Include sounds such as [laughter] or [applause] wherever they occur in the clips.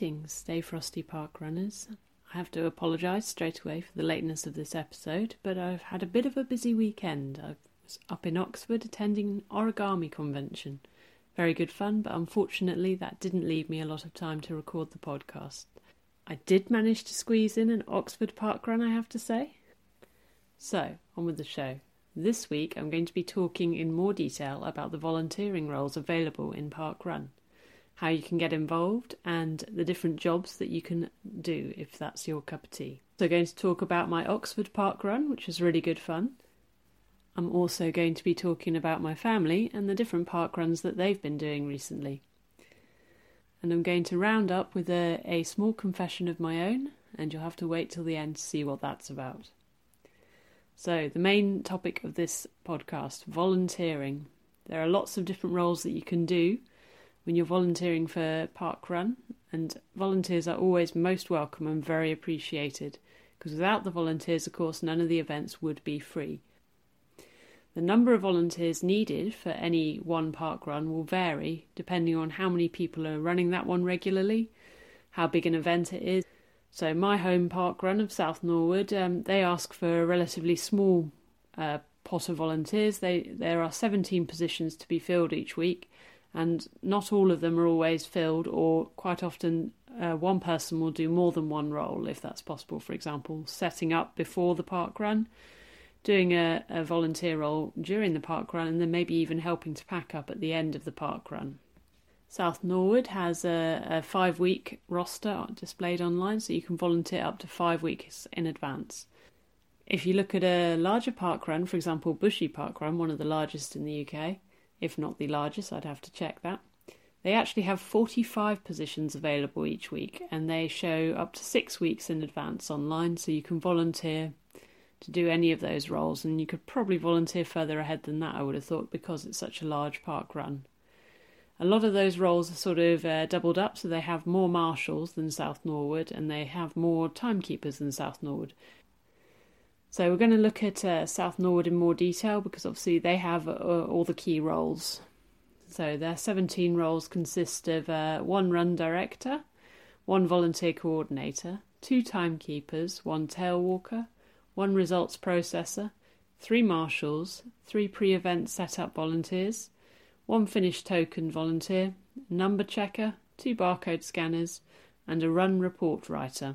Greetings, Stay Frosty Park Runners. I have to apologise straight away for the lateness of this episode, but I've had a bit of a busy weekend. I was up in Oxford attending an origami convention. Very good fun, but unfortunately that didn't leave me a lot of time to record the podcast. I did manage to squeeze in an Oxford park run, I have to say. So, on with the show. This week I'm going to be talking in more detail about the volunteering roles available in Park Run how you can get involved, and the different jobs that you can do if that's your cup of tea. So, going to talk about my Oxford Park run, which was really good fun. I'm also going to be talking about my family and the different park runs that they've been doing recently. And I'm going to round up with a, a small confession of my own, and you'll have to wait till the end to see what that's about. So, the main topic of this podcast volunteering. There are lots of different roles that you can do when you're volunteering for Park Run, and volunteers are always most welcome and very appreciated because without the volunteers, of course, none of the events would be free. The number of volunteers needed for any one park run will vary depending on how many people are running that one regularly, how big an event it is. So, my home park run of South Norwood, um, they ask for a relatively small uh, pot of volunteers. They, there are 17 positions to be filled each week, and not all of them are always filled, or quite often uh, one person will do more than one role if that's possible. For example, setting up before the park run, doing a, a volunteer role during the park run, and then maybe even helping to pack up at the end of the park run. South Norwood has a, a five week roster displayed online, so you can volunteer up to five weeks in advance. If you look at a larger park run, for example, Bushy Park Run, one of the largest in the UK, if not the largest, I'd have to check that. They actually have 45 positions available each week and they show up to six weeks in advance online, so you can volunteer to do any of those roles. And you could probably volunteer further ahead than that, I would have thought, because it's such a large park run. A lot of those roles are sort of uh, doubled up, so they have more marshals than South Norwood and they have more timekeepers than South Norwood. So we're going to look at uh, South Norwood in more detail because obviously they have uh, all the key roles. So their 17 roles consist of uh, one run director, one volunteer coordinator, two timekeepers, one tail walker, one results processor, three marshals, three pre-event setup volunteers, one finished token volunteer, number checker, two barcode scanners, and a run report writer.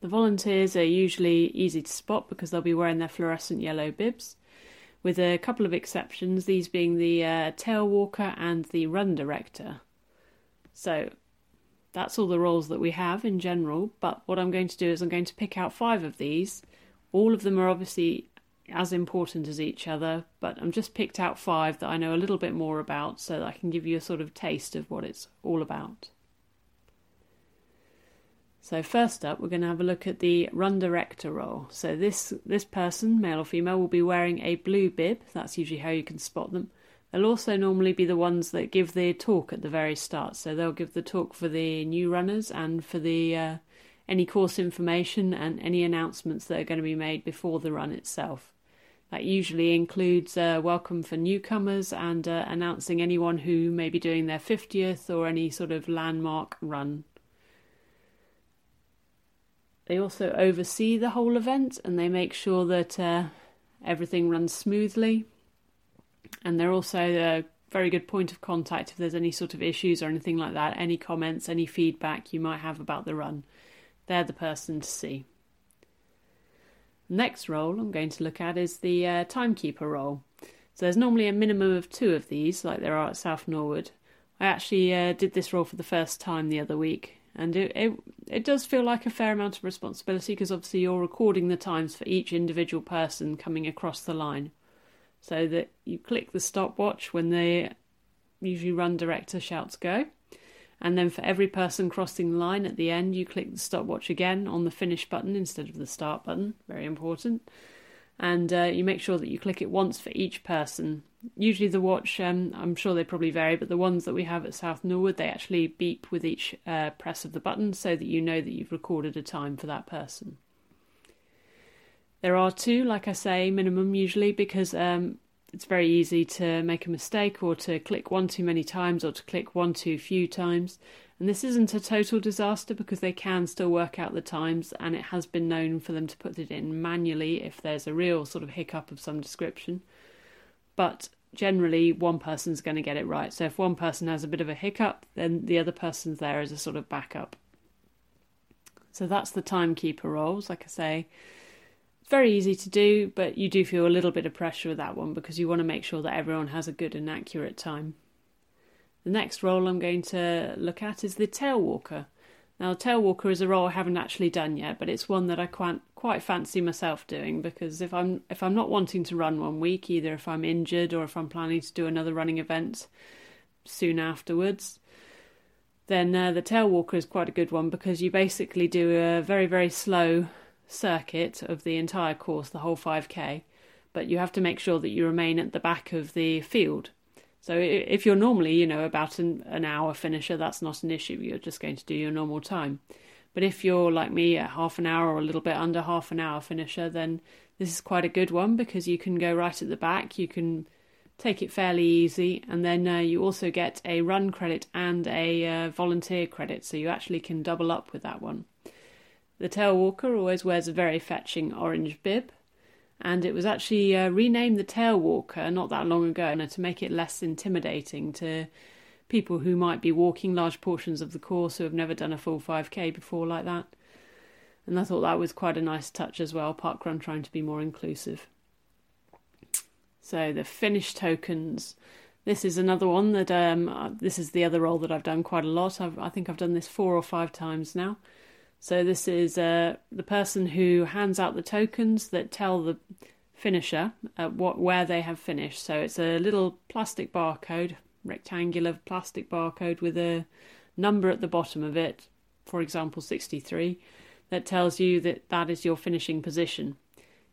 The volunteers are usually easy to spot because they'll be wearing their fluorescent yellow bibs, with a couple of exceptions, these being the uh, tail walker and the run director. So that's all the roles that we have in general, but what I'm going to do is I'm going to pick out five of these. All of them are obviously as important as each other, but I'm just picked out five that I know a little bit more about so that I can give you a sort of taste of what it's all about. So first up, we're going to have a look at the run director role. So this this person, male or female, will be wearing a blue bib. That's usually how you can spot them. They'll also normally be the ones that give the talk at the very start. So they'll give the talk for the new runners and for the uh, any course information and any announcements that are going to be made before the run itself. That usually includes a welcome for newcomers and uh, announcing anyone who may be doing their 50th or any sort of landmark run they also oversee the whole event and they make sure that uh, everything runs smoothly. And they're also a very good point of contact if there's any sort of issues or anything like that, any comments, any feedback you might have about the run. They're the person to see. Next role I'm going to look at is the uh, timekeeper role. So there's normally a minimum of two of these, like there are at South Norwood. I actually uh, did this role for the first time the other week, and it, it, it does feel like a fair amount of responsibility because obviously you're recording the times for each individual person coming across the line, so that you click the stopwatch when the usually run director shouts go, and then for every person crossing the line at the end, you click the stopwatch again on the finish button instead of the start button. Very important and uh, you make sure that you click it once for each person. Usually, the watch, um, I'm sure they probably vary, but the ones that we have at South Norwood, they actually beep with each uh, press of the button so that you know that you've recorded a time for that person. There are two, like I say, minimum usually, because um, it's very easy to make a mistake or to click one too many times or to click one too few times. And this isn't a total disaster because they can still work out the times, and it has been known for them to put it in manually if there's a real sort of hiccup of some description. But generally, one person's going to get it right. So if one person has a bit of a hiccup, then the other person's there as a sort of backup. So that's the timekeeper roles. Like I say, very easy to do, but you do feel a little bit of pressure with that one because you want to make sure that everyone has a good and accurate time. The next role I'm going to look at is the tail walker. Now, tail walker is a role I haven't actually done yet, but it's one that I quite quite fancy myself doing because if I'm if I'm not wanting to run one week, either if I'm injured or if I'm planning to do another running event soon afterwards, then uh, the tail walker is quite a good one because you basically do a very very slow circuit of the entire course, the whole 5k, but you have to make sure that you remain at the back of the field. So if you're normally, you know, about an, an hour finisher, that's not an issue. You're just going to do your normal time. But if you're like me, at half an hour or a little bit under half an hour finisher, then this is quite a good one because you can go right at the back. You can take it fairly easy, and then uh, you also get a run credit and a uh, volunteer credit, so you actually can double up with that one. The tail walker always wears a very fetching orange bib, and it was actually uh, renamed the tail walker not that long ago to make it less intimidating to people who might be walking large portions of the course who have never done a full 5k before like that. And I thought that was quite a nice touch as well, Parkrun trying to be more inclusive. So the finish tokens. This is another one that um, uh, this is the other role that I've done quite a lot. I've, I think I've done this four or five times now. So this is uh, the person who hands out the tokens that tell the finisher uh, what where they have finished. So it's a little plastic barcode, rectangular plastic barcode with a number at the bottom of it, for example 63, that tells you that that is your finishing position.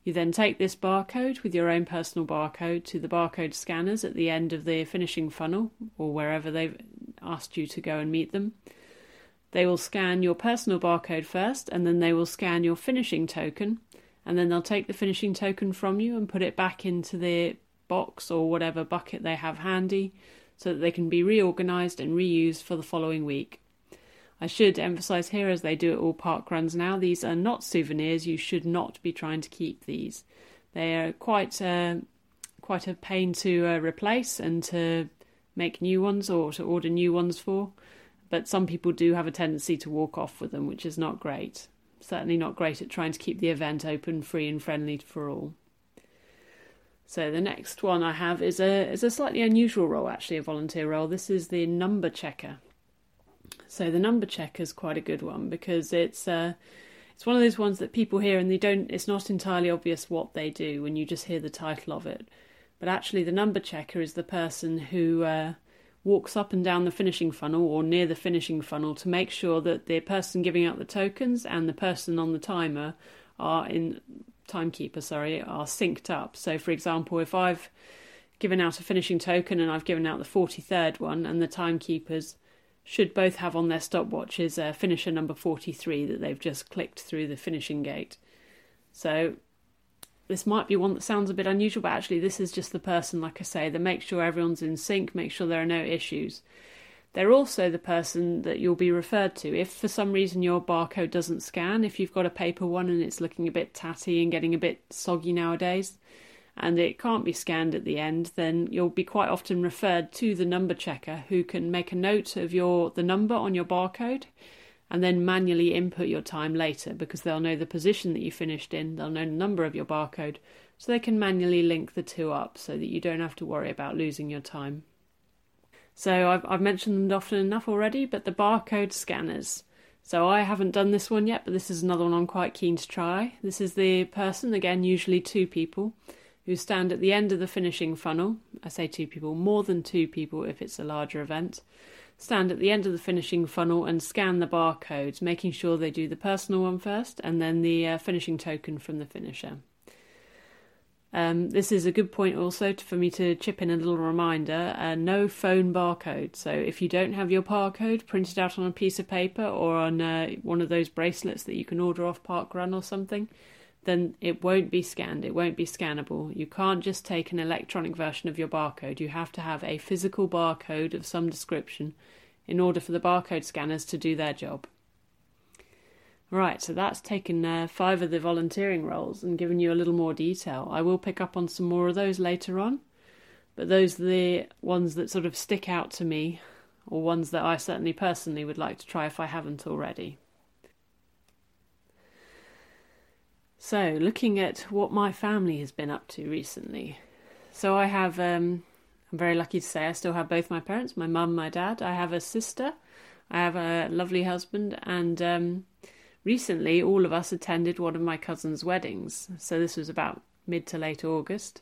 You then take this barcode with your own personal barcode to the barcode scanners at the end of the finishing funnel or wherever they've asked you to go and meet them. They will scan your personal barcode first, and then they will scan your finishing token, and then they'll take the finishing token from you and put it back into the box or whatever bucket they have handy so that they can be reorganized and reused for the following week. I should emphasize here, as they do at all park runs now, these are not souvenirs. You should not be trying to keep these. They are quite uh, quite a pain to uh, replace and to make new ones or to order new ones for but some people do have a tendency to walk off with them, which is not great. Certainly not great at trying to keep the event open, free, and friendly for all. So the next one I have is a is a slightly unusual role, actually, a volunteer role. This is the number checker. So the number checker is quite a good one because it's uh, it's one of those ones that people hear and they don't. It's not entirely obvious what they do when you just hear the title of it. But actually, the number checker is the person who uh, walks up and down the finishing funnel or near the finishing funnel to make sure that the person giving out the tokens and the person on the timer are in timekeeper sorry are synced up. So for example if i've given out a finishing token and i've given out the 43rd one and the timekeepers should both have on their stopwatches a finisher number 43 that they've just clicked through the finishing gate. So this might be one that sounds a bit unusual, but actually, this is just the person, like I say, that makes sure everyone's in sync, make sure there are no issues. They're also the person that you'll be referred to. If for some reason your barcode doesn't scan, if you've got a paper one and it's looking a bit tatty and getting a bit soggy nowadays, and it can't be scanned at the end, then you'll be quite often referred to the number checker who can make a note of your the number on your barcode and then manually input your time later because they'll know the position that you finished in, they'll know the number of your barcode, so they can manually link the two up so that you don't have to worry about losing your time. So I've, I've mentioned them often enough already, but the barcode scanners. So I haven't done this one yet, but this is another one I'm quite keen to try. This is the person, again, usually two people, who stand at the end of the finishing funnel. I say two people, more than two people if it's a larger event stand at the end of the finishing funnel and scan the barcodes, making sure they do the personal one first and then the uh, finishing token from the finisher. Um, this is a good point also to, for me to chip in a little reminder uh, no phone barcode. So, if you don't have your barcode printed out on a piece of paper or on uh, one of those bracelets that you can order off Parkrun or something, then it won't be scanned. It won't be scannable. You can't just take an electronic version of your barcode. You have to have a physical barcode of some description in order for the barcode scanners to do their job. Right, so that's taken uh, five of the volunteering roles and given you a little more detail. I will pick up on some more of those later on, but those are the ones that sort of stick out to me, or ones that I certainly personally would like to try if I haven't already. So, looking at what my family has been up to recently. So, I have, um, I'm very lucky to say I still have both my parents, my mum, my dad. I have a sister, I have a lovely husband, and um, Recently, all of us attended one of my cousin's weddings, so this was about mid to late August.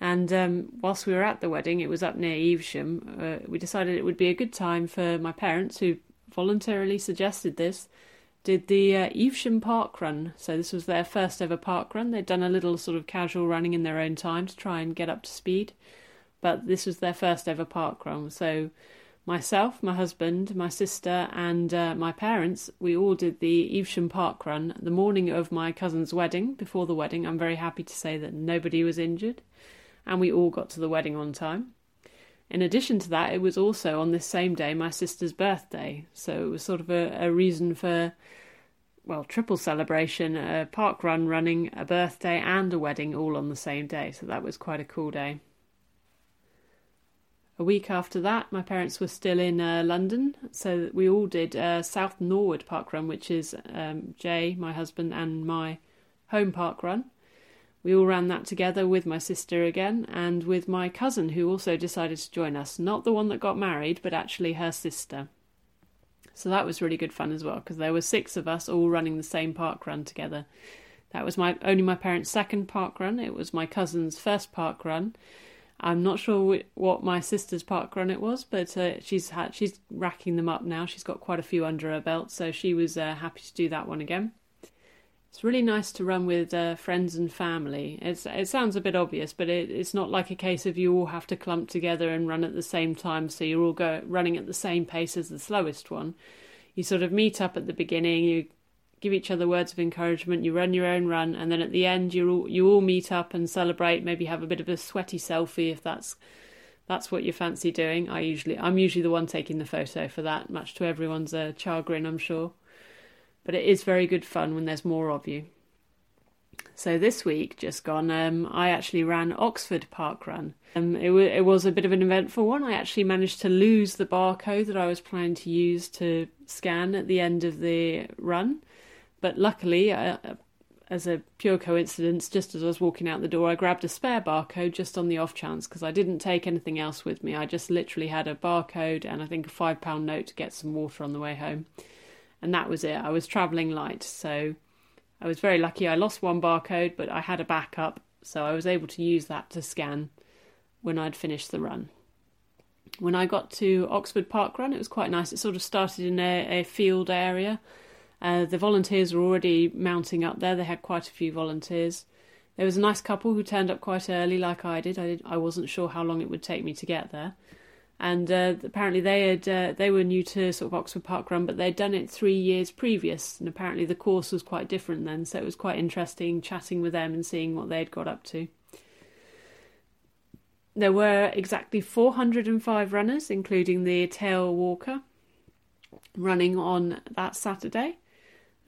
And um, whilst we were at the wedding, it was up near Evesham, uh, we decided it would be a good time for my parents, who voluntarily suggested this, did the uh, Evesham Park Run. So this was their first ever park run. They'd done a little sort of casual running in their own time to try and get up to speed, but this was their first ever park run. So myself, my husband, my sister, and uh, my parents, we all did the Evesham Park run the morning of my cousin's wedding. Before the wedding, I'm very happy to say that nobody was injured, and we all got to the wedding on time. In addition to that, it was also on this same day my sister's birthday, so it was sort of a, a reason for, well, triple celebration a park run running, a birthday, and a wedding all on the same day, so that was quite a cool day. A week after that, my parents were still in uh, London, so we all did uh, South Norwood Park Run, which is um, Jay, my husband, and my home park run. We all ran that together with my sister again and with my cousin, who also decided to join us. Not the one that got married, but actually her sister. So that was really good fun as well, because there were six of us all running the same park run together. That was my only my parents' second park run. It was my cousin's first park run I'm not sure what my sister's park run it was, but uh, she's had she's racking them up now. She's got quite a few under her belt, so she was uh, happy to do that one again. It's really nice to run with uh, friends and family. It's it sounds a bit obvious, but it, it's not like a case of you all have to clump together and run at the same time, so you're all go running at the same pace as the slowest one. You sort of meet up at the beginning. You give each other words of encouragement. You run your own run, and then at the end, you all you all meet up and celebrate. Maybe have a bit of a sweaty selfie if that's that's what you fancy doing. I usually I'm usually the one taking the photo for that, much to everyone's uh, chagrin, I'm sure. But it is very good fun when there's more of you. So this week, just gone, um, I actually ran Oxford Park Run. Um, it, w- it was a bit of an eventful one. I actually managed to lose the barcode that I was planning to use to scan at the end of the run. But luckily, uh, as a pure coincidence, just as I was walking out the door, I grabbed a spare barcode just on the off chance because I didn't take anything else with me. I just literally had a barcode and I think a five pound note to get some water on the way home. And that was it. I was travelling light, so I was very lucky. I lost one barcode, but I had a backup, so I was able to use that to scan when I'd finished the run. When I got to Oxford Park Run, it was quite nice. It sort of started in a, a field area uh, the volunteers were already mounting up there. They had quite a few volunteers. There was a nice couple who turned up quite early, like I did. I, did, I wasn't sure how long it would take me to get there, and uh, apparently they had uh, they were new to sort of Oxford Park Run, but they'd done it three years previous, and apparently the course was quite different then. So it was quite interesting chatting with them and seeing what they'd got up to. There were exactly 405 runners, including the tail walker, running on that Saturday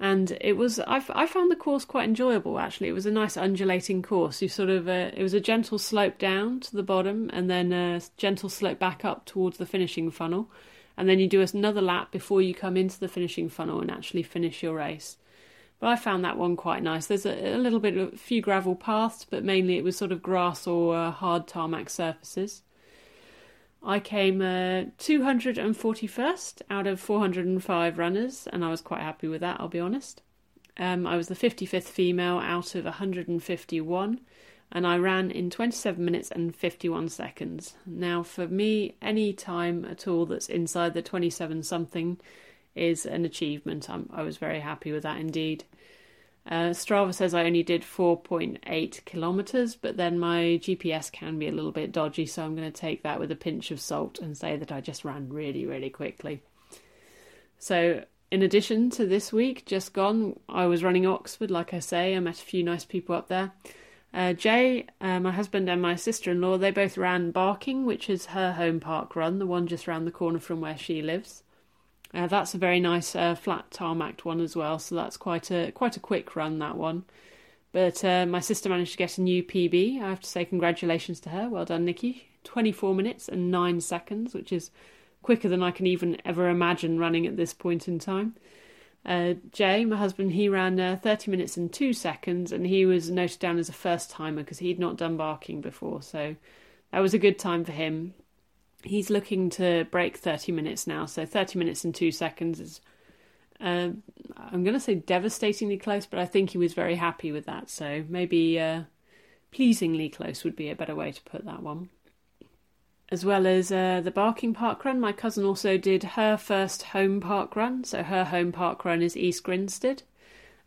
and it was I, I found the course quite enjoyable actually it was a nice undulating course you sort of uh, it was a gentle slope down to the bottom and then a gentle slope back up towards the finishing funnel and then you do another lap before you come into the finishing funnel and actually finish your race but I found that one quite nice. There's a, a little bit of a few gravel paths, but mainly it was sort of grass or uh, hard tarmac surfaces. I came uh, 241st out of 405 runners, and I was quite happy with that, I'll be honest. Um, I was the 55th female out of 151, and I ran in 27 minutes and 51 seconds. Now, for me, any time at all that's inside the 27 something is an achievement. I'm, I was very happy with that indeed. Uh, Strava says I only did 4.8 kilometers, but then my GPS can be a little bit dodgy, so I'm going to take that with a pinch of salt and say that I just ran really, really quickly. So, in addition to this week, just gone, I was running Oxford, like I say. I met a few nice people up there. Uh, Jay, uh, my husband, and my sister in law, they both ran Barking, which is her home park run, the one just round the corner from where she lives. Uh, that's a very nice uh, flat tarmac one as well, so that's quite a quite a quick run that one. But uh, my sister managed to get a new PB. I have to say congratulations to her. Well done, Nikki. 24 minutes and 9 seconds, which is quicker than I can even ever imagine running at this point in time. Uh, Jay, my husband, he ran uh, 30 minutes and 2 seconds and he was noted down as a first timer because he'd not done barking before. So that was a good time for him. He's looking to break 30 minutes now. So 30 minutes and 2 seconds is, uh, I'm going to say devastatingly close, but I think he was very happy with that. So maybe uh, pleasingly close would be a better way to put that one as well as uh, the Barking Park Run. My cousin also did her first home park run. So her home park run is East Grinstead.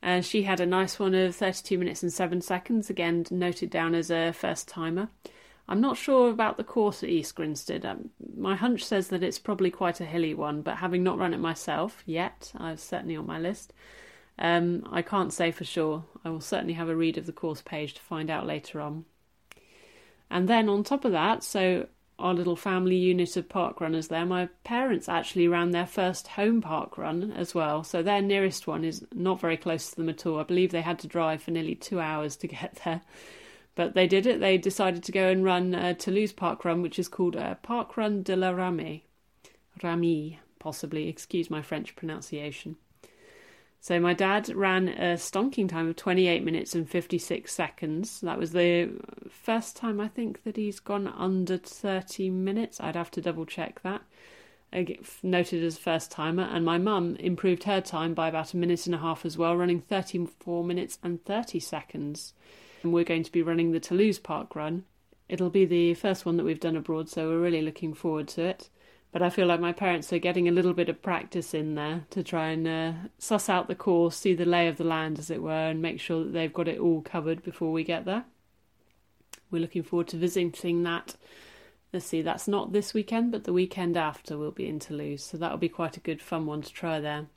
And she had a nice one of 32 minutes and 7 seconds, again noted down as a first timer. I'm not sure about the course at East Grinstead. Um, my hunch says that it's probably quite a hilly one, but having not run it myself yet, I've certainly on my list. Um, I can't say for sure. I will certainly have a read of the course page to find out later on. And then on top of that, so our little family unit of park runners there. My parents actually ran their first home park run as well, so their nearest one is not very close to them at all. I believe they had to drive for nearly two hours to get [laughs] there, but they did it. They decided to go and run a Toulouse Park Run, which is called a Park Run de la Ramée, Ramée, possibly. Excuse my French pronunciation. So my dad ran a stonking time of 28 minutes and 56 seconds. That was the first time I think that he's gone under 30 minutes. I'd have to double check that. Noted as first timer, and my mum improved her time by about a minute and a half as well, running 34 minutes and 30 seconds. And we're going to be running the Toulouse Park Run. It'll be the first one that we've done abroad, so we're really looking forward to it. But I feel like my parents are getting a little bit of practice in there to try and uh, suss out the course, see the lay of the land, as it were, and make sure that they've got it all covered before we get there. We're looking forward to visiting that. Let's see, that's not this weekend, but the weekend after we'll be in Toulouse, so that'll be quite a good fun one to try there.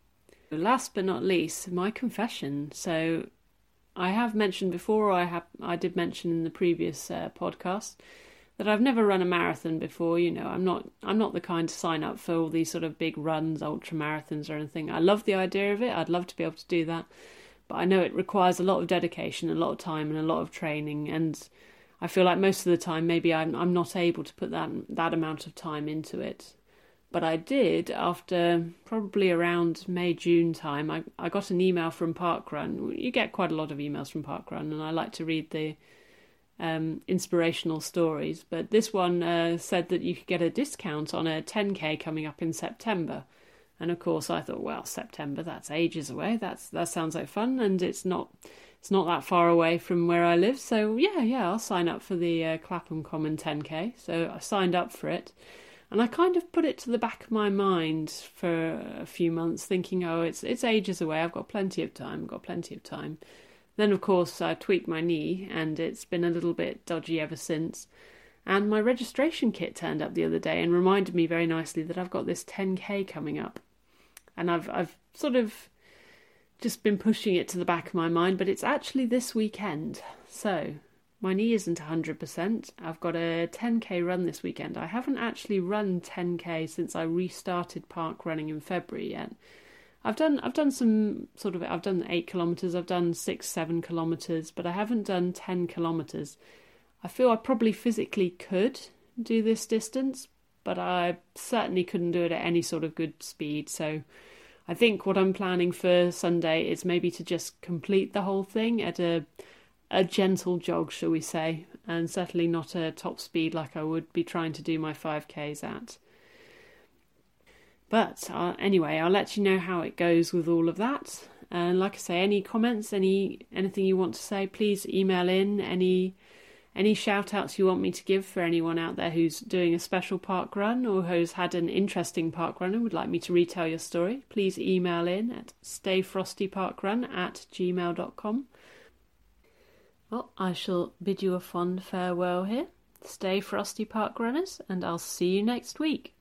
Last but not least, my confession. So I have mentioned before, I have I did mention in the previous uh, podcast that I've never run a marathon before. You know, I'm not I'm not the kind to sign up for all these sort of big runs, ultra marathons or anything. I love the idea of it. I'd love to be able to do that, but I know it requires a lot of dedication, a lot of time, and a lot of training. And I feel like most of the time, maybe I'm I'm not able to put that that amount of time into it. But I did after probably around May June time. I I got an email from Parkrun. You get quite a lot of emails from Parkrun, and I like to read the um, inspirational stories. But this one uh, said that you could get a discount on a 10k coming up in September. And of course, I thought, well, September, that's ages away. That's that sounds like fun, and it's not it's not that far away from where I live. So yeah, yeah, I'll sign up for the uh, Clapham Common 10k. So I signed up for it. And I kind of put it to the back of my mind for a few months, thinking, oh, it's it's ages away. I've got plenty of time. I've got plenty of time. Then, of course, I tweaked my knee, and it's been a little bit dodgy ever since. And my registration kit turned up the other day and reminded me very nicely that I've got this 10k coming up. And I've I've sort of just been pushing it to the back of my mind, but it's actually this weekend. So, my knee isn't 100%. I've got a 10k run this weekend. I haven't actually run 10k since I restarted park running in February yet. I've done I've done some sort of I've done eight kilometers, I've done six seven kilometers, but I haven't done ten kilometers. I feel I probably physically could do this distance, but I certainly couldn't do it at any sort of good speed. So I think what I'm planning for Sunday is maybe to just complete the whole thing at a a gentle jog, shall we say, and certainly not a top speed like I would be trying to do my 5Ks at. But uh, anyway, I'll let you know how it goes with all of that. And like I say, any comments, any anything you want to say, please email in. Any any shout outs you want me to give for anyone out there who's doing a special park run or who's had an interesting park run and would like me to retell your story, please email in at stayfrostyparkrun at gmail.com. Well, I shall bid you a fond farewell here. Stay frosty park runners, and I'll see you next week.